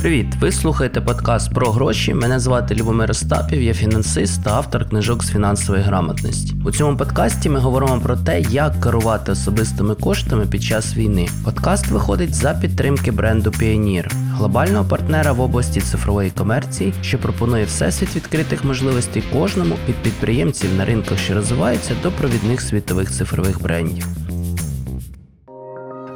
Привіт! Ви слухаєте подкаст про гроші. Мене звати Любомир Остапів, я фінансист та автор книжок з фінансової грамотності. У цьому подкасті ми говоримо про те, як керувати особистими коштами під час війни. Подкаст виходить за підтримки бренду Pioneer, глобального партнера в області цифрової комерції, що пропонує всесвіт відкритих можливостей кожному від підприємців на ринках, що розвиваються, до провідних світових цифрових брендів.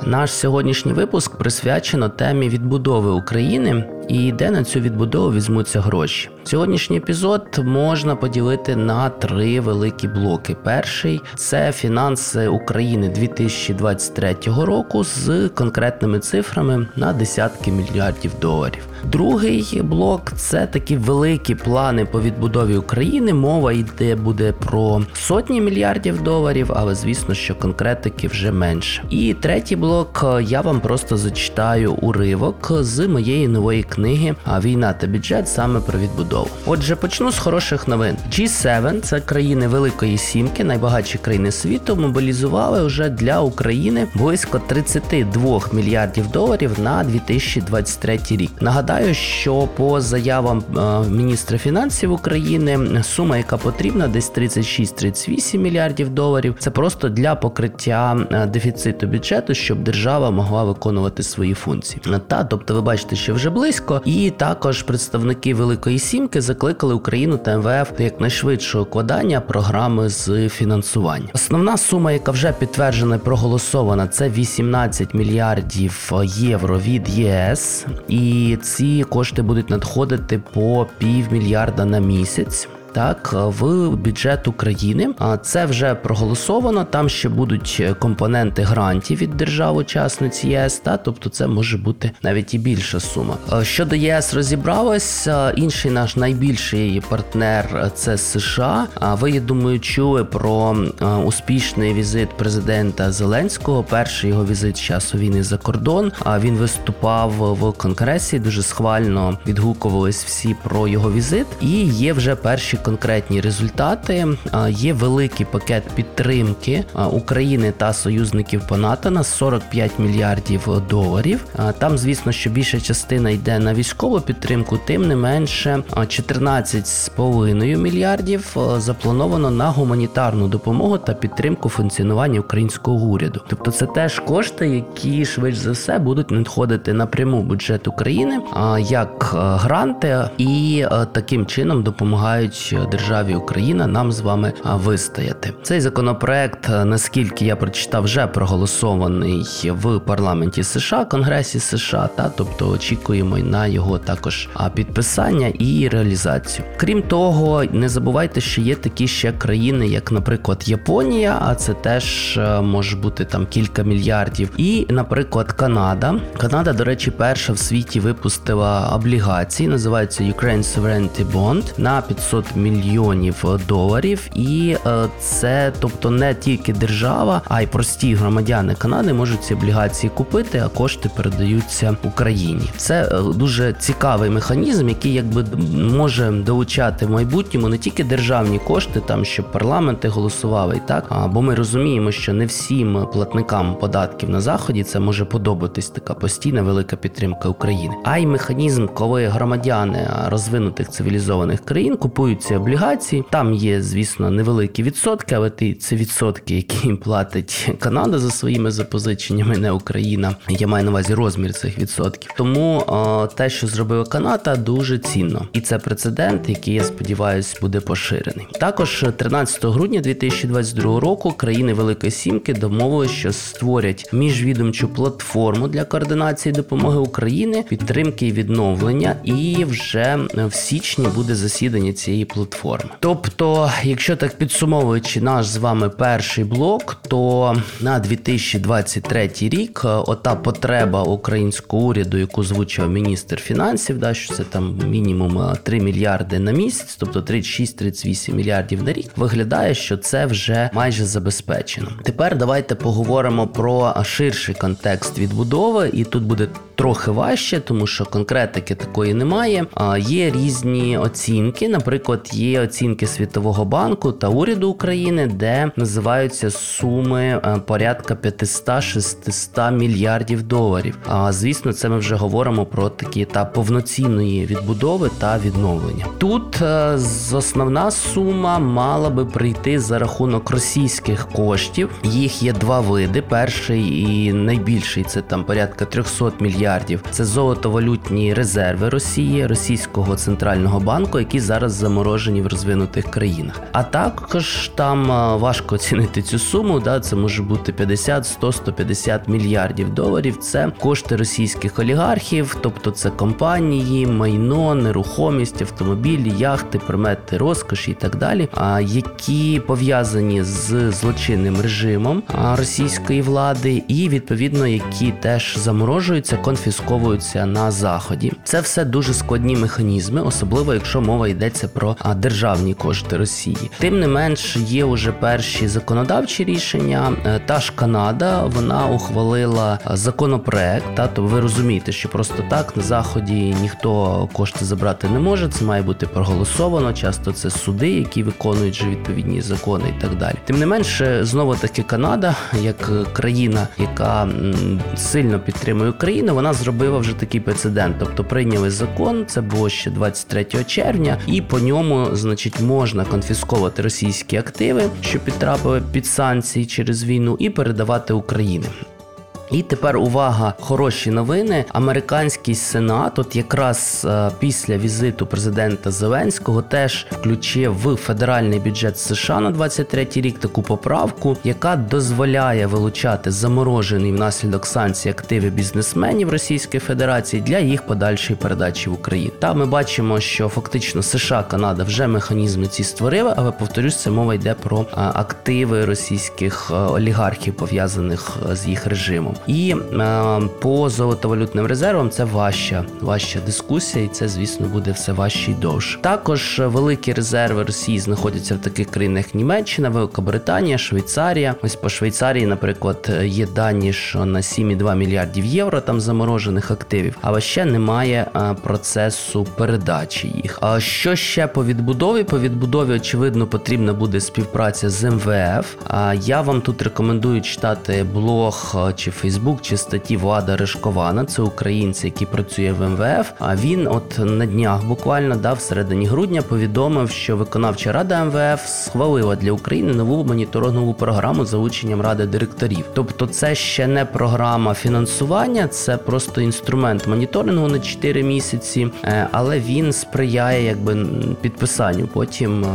Наш сьогоднішній випуск присвячено темі відбудови України і де на цю відбудову візьмуться гроші. Сьогоднішній епізод можна поділити на три великі блоки. Перший це фінанси України 2023 року з конкретними цифрами на десятки мільярдів доларів. Другий блок це такі великі плани по відбудові України. Мова йде буде про сотні мільярдів доларів, але звісно, що конкретики вже менше. І третій блок я вам просто зачитаю уривок з моєї нової книги Війна та бюджет саме про відбудову. Отже, почну з хороших новин. G7 це країни Великої Сімки, найбагатші країни світу, мобілізували вже для України близько 32 мільярдів доларів на 2023 рік. Нагадаю, що по заявам міністра фінансів України сума, яка потрібна, десь 36-38 мільярдів доларів. Це просто для покриття дефіциту бюджету, щоб держава могла виконувати свої функції. Та тобто, ви бачите, що вже близько, і також представники Великої Сімки закликали Україну та МВФ до якнайшвидшого укладання програми з фінансування. Основна сума, яка вже підтверджена і проголосована, це 18 мільярдів євро від ЄС, і ці кошти будуть надходити по півмільярда на місяць так в бюджет України. А це вже проголосовано. Там ще будуть компоненти грантів від держав-учасниць ЄС, та тобто це може бути навіть і більша сума. Щодо ЄС розібралось, інший наш найбільший партнер це США. А ви я думаю, чули про успішний візит президента Зеленського. Перший його візит часу війни за кордон. А він виступав в конгресі. Дуже схвально відгукувались всі про його візит, і є вже перші конкретні результати. Є великий пакет підтримки України та союзників по НАТО на 45 мільярдів доларів. Там, звісно, що більша частина йде на військову підтримку, тим не менше 14,5 мільярдів заплановано на гуманітарну допомогу та підтримку функціонування українського уряду. Тобто, це теж кошти, які швидше за все будуть надходити напряму бюджет України як гранти, і таким чином допомагають державі Україна нам з вами вистояти. Цей законопроект, наскільки я прочитав, вже проголосований в парламенті США, Конгресі США, та тобто очікуємо на його також підписання і реалізацію. Крім того, не забувайте, що є такі ще країни, як, наприклад, Японія, а це теж може бути там кілька мільярдів. І, наприклад, Канада. Канада, до речі, перша в світі випустила облігації, називаються Ukraine Sovereignty Bond на 500 мільйонів мільйонів доларів, і е, це, тобто, не тільки держава, а й прості громадяни Канади можуть ці облігації купити, а кошти передаються Україні. Це е, дуже цікавий механізм, який якби може долучати в майбутньому не тільки державні кошти, там щоб парламенти голосували і так. А бо ми розуміємо, що не всім платникам податків на заході це може подобатись така постійна велика підтримка України, а й механізм, коли громадяни розвинутих цивілізованих країн купують ці облігації. Там є, звісно, невеликі відсотки, але це відсотки, які їм платить Канада за своїми запозиченнями, не Україна. Я маю на увазі розмір цих відсотків. Тому о, те, що зробила Канада, дуже цінно, і це прецедент, який я сподіваюся буде поширений. Також 13 грудня 2022 року країни Великої Сімки домовилися, що створять міжвідомчу платформу для координації допомоги України, підтримки і відновлення. І вже в січні буде засідання цієї платформи платформи. Тобто, якщо так підсумовуючи наш з вами перший блок, то на 2023 рік е, ота потреба українського уряду, яку звучав міністр фінансів, да, що це там мінімум 3 е, мільярди на місяць, тобто 36-38 мільярдів на рік, виглядає, що це вже майже забезпечено. Тепер давайте поговоримо про ширший контекст відбудови, і тут буде трохи важче, тому що конкретики такої немає. А є різні оцінки, наприклад, є оцінки Світового банку та уряду України, де називаються суми е, порядка 500-600 мільярдів доларів. А звісно, це ми вже говоримо про такий етап повноцінної відбудови та відновлення. Тут е, основна сума мала би прийти за рахунок російських коштів. Їх є два види. Перший і найбільший це там порядка 300 мільярдів. Це золотовалютні резерви Росії, російського центрального банку, які зараз заморожені в розвинутих країнах. А також там важко оцінити цю суму. Да, це може бути 50, 100, 150 мільярдів доларів. Це кошти російських олігархів, тобто це компанії, майно, нерухомість, автомобілі, яхти, примети розкоші і так далі, а які пов'язані з злочинним режимом російської влади, і відповідно які теж заморожуються, конфісковуються на заході. Це все дуже складні механізми, особливо якщо мова йдеться про державні кошти Росії. Тим не менш, є уже перші законодавчі рішення. Е, Та ж Канада вона ухвалила законопроект. Та то ви розумієте, що просто так на заході ніхто кошти забрати не може. Це має бути проголосовано. Часто це суди, які виконують же відповідні закони і так далі. Тим не менше, знову таки Канада, як е, країна, яка сильно підтримує Україну, вона зробила вже такий прецедент. Тобто прийняли закон, це було ще 23 червня, і по ньому, значить, можна конфісковувати російські активи, що підтрапили під санкції через війну, і передавати Україні. І тепер увага, хороші новини. Американський сенат, от якраз е, після візиту президента Зеленського, теж включив в федеральний бюджет США на 23 рік таку поправку, яка дозволяє вилучати заморожені внаслідок санкцій активи бізнесменів Російської Федерації для їх подальшої передачі в Україну. Та ми бачимо, що фактично США, Канада вже механізми ці створили, але повторюсь, це мова йде про е, активи російських е, олігархів, пов'язаних з їх режимом. І е, по золотовалютним резервам це важча, важча дискусія, і це, звісно, буде все важче і довше. Також великі резерви Росії знаходяться в таких країнах як Німеччина, Велика Британія, Швейцарія. Ось по Швейцарії, наприклад, е, є дані, що на 7,2 мільярдів євро там заморожених активів, але ще немає е, процесу передачі їх. А що ще по відбудові? По відбудові, очевидно, потрібна буде співпраця з МВФ. А я вам тут рекомендую читати блог е, чи Фейсбук, чи статті Влада Решкована. Це українці, який працює в МВФ. А він, от на днях, буквально да, в середині грудня, повідомив, що виконавча рада МВФ схвалила для України нову моніторингову програму за ученням ради директорів. Тобто, це ще не програма фінансування, це просто інструмент моніторингу на 4 місяці, е, але він сприяє якби підписанню потім е,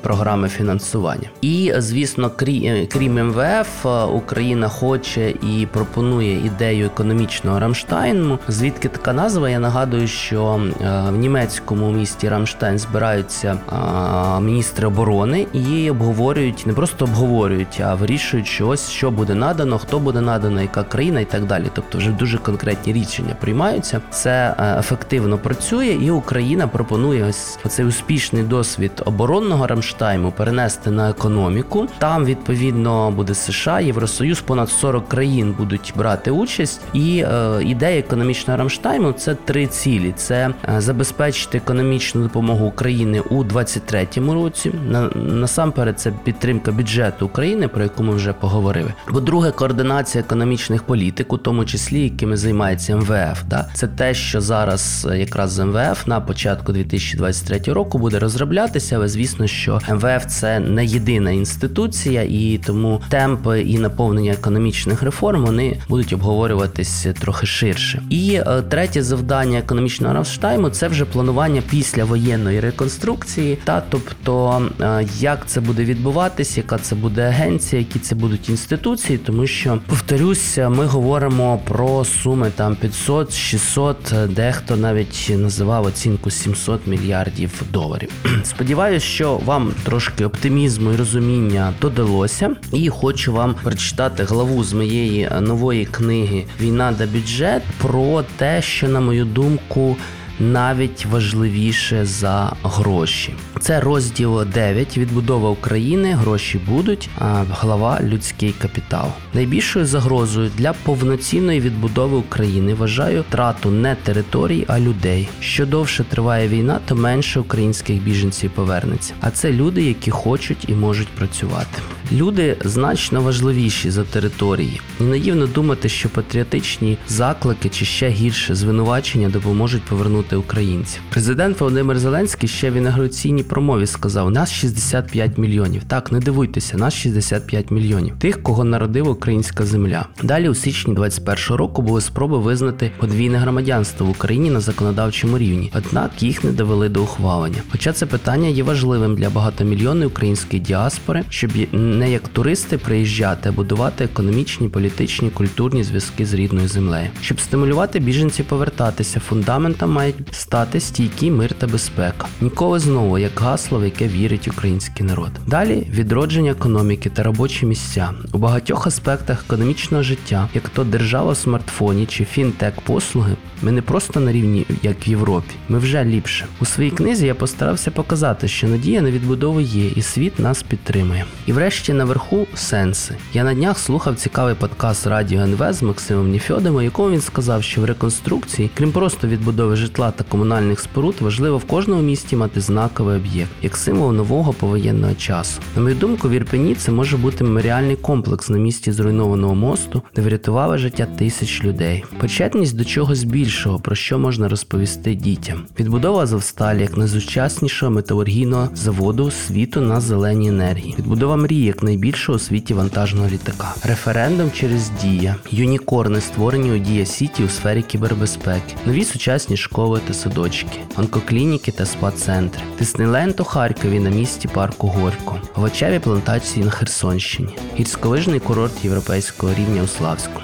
програми фінансування. І звісно, е, крім МВФ, Україна хоче і пропонує ідею економічного Рамштайну. Звідки така назва? Я нагадую, що е, в німецькому місті Рамштайн збираються е, міністри оборони і обговорюють не просто обговорюють, а вирішують, що ось що буде надано, хто буде надано, яка країна і так далі. Тобто вже дуже конкретні рішення приймаються. Це е, ефективно працює, і Україна пропонує ось цей успішний досвід оборонного Рамштайму перенести на економіку. Там відповідно буде США, Євросоюз, понад 40 країн будуть брати участь. І е, ідея економічного Рамштайму це три цілі: це е, забезпечити економічну допомогу України у 23-му році. На, насамперед, це підтримка бюджету України, про яку ми вже поговорили. По-друге, координація економічних політик, у тому числі якими займається МВФ. Да? Це те, що зараз е, якраз з МВФ на початку 2023 року буде розроблятися, але звісно, що МВФ це не єдина інституція, і тому темпи і наповнення економічних реформ вони будуть обговорюватись трохи ширше. І е, третє завдання економічного Рамштайму це вже планування після воєнної реконструкції, та тобто е, як це буде відбуватись, яка це буде агенція, які це будуть інституції, тому що повторюся, ми говоримо про суми там 500, 600, е, дехто навіть називав оцінку 700 мільярдів доларів. Сподіваюсь, що вам трошки оптимізму і розуміння додалося, і хочу вам прочитати главу з моєї е, нової книги Війна да бюджет про те, що на мою думку навіть важливіше за гроші. Це розділ 9 відбудова України. Гроші будуть. А глава людський капітал. Найбільшою загрозою для повноцінної відбудови України вважаю втрату не територій, а людей. Що довше триває війна, то менше українських біженців повернеться. А це люди, які хочуть і можуть працювати. Люди значно важливіші за території, і наївно думати, що патріотичні заклики чи ще гірше звинувачення допоможуть повернути українців. Президент Володимир Зеленський ще в інаугураційній промові сказав: нас 65 мільйонів. Так, не дивуйтеся, нас 65 мільйонів. Тих, кого народила українська земля. Далі у січні 21-го року були спроби визнати подвійне громадянство в Україні на законодавчому рівні, однак їх не довели до ухвалення. Хоча це питання є важливим для багатомільйонної української діаспори, щоб не як туристи приїжджати, а будувати економічні, політичні, культурні зв'язки з рідною землею. Щоб стимулювати біженців повертатися, фундаментом мають стати стійкий мир та безпека. Ніколи знову як гасло, в яке вірить український народ. Далі відродження економіки та робочі місця у багатьох аспектах економічного життя, як то держава в смартфоні чи фінтек послуги. Ми не просто на рівні, як в Європі, ми вже ліпше. У своїй книзі я постарався показати, що надія на відбудову є, і світ нас підтримує. І врешті наверху сенси. Я на днях слухав цікавий подкаст Радіо НВ з Максимом Ніфьодом, у якому він сказав, що в реконструкції, крім просто відбудови житла та комунальних споруд, важливо в кожному місті мати знаковий об'єкт, як символ нового повоєнного часу. На мою думку, в Ірпені це може бути меморіальний комплекс на місці зруйнованого мосту, де врятували життя тисяч людей. Почетність до чогось більшого, про що можна розповісти дітям. Відбудова Азовсталі як найсучаснішого металургійного заводу світу на зеленій енергії. Відбудова мрії як найбільшого у світі вантажного літака. Референдум через Дія, юнікорни створені у Дія Сіті у сфері кібербезпеки, нові сучасні школи та садочки, онкоклініки та спа-центри, Диснейленд у Харкові на місці парку Горько, овочеві плантації на Херсонщині, гірськолижний курорт європейського рівня у Славську.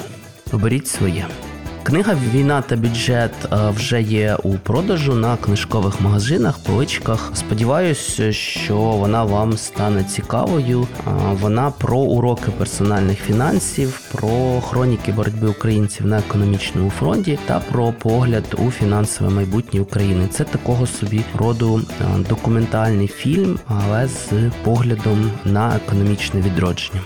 Оберіть своє. Книга Війна та бюджет е, вже є у продажу на книжкових магазинах, поличках. Сподіваюся, що вона вам стане цікавою. Е, Вона про уроки персональних фінансів, про хроніки боротьби українців на економічному фронті та про погляд у фінансове майбутнє України. Це такого собі роду е, документальний фільм, але з поглядом на економічне відродження.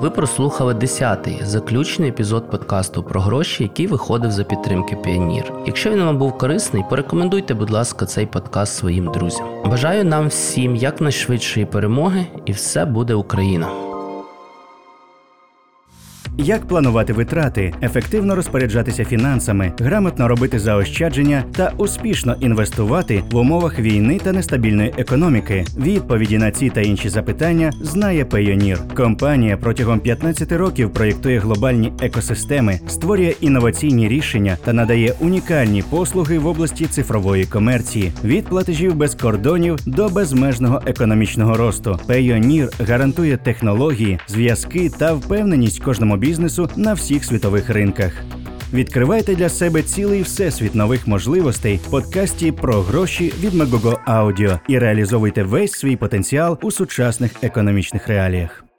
Ви прослухали 10-й заключний епізод подкасту про гроші, який виходив за підтримки Піонір. Якщо він вам був корисний, порекомендуйте, будь ласка, цей подкаст своїм друзям. Бажаю нам всім якнайшвидшої перемоги, і все буде Україна! Як планувати витрати, ефективно розпоряджатися фінансами, грамотно робити заощадження та успішно інвестувати в умовах війни та нестабільної економіки? Відповіді на ці та інші запитання знає Payoneer. Компанія протягом 15 років проєктує глобальні екосистеми, створює інноваційні рішення та надає унікальні послуги в області цифрової комерції від платежів без кордонів до безмежного економічного росту. Payoneer гарантує технології, зв'язки та впевненість кожному бізнесу на всіх світових ринках. Відкривайте для себе цілий всесвіт нових можливостей в подкасті про гроші від Megogo Audio і реалізовуйте весь свій потенціал у сучасних економічних реаліях.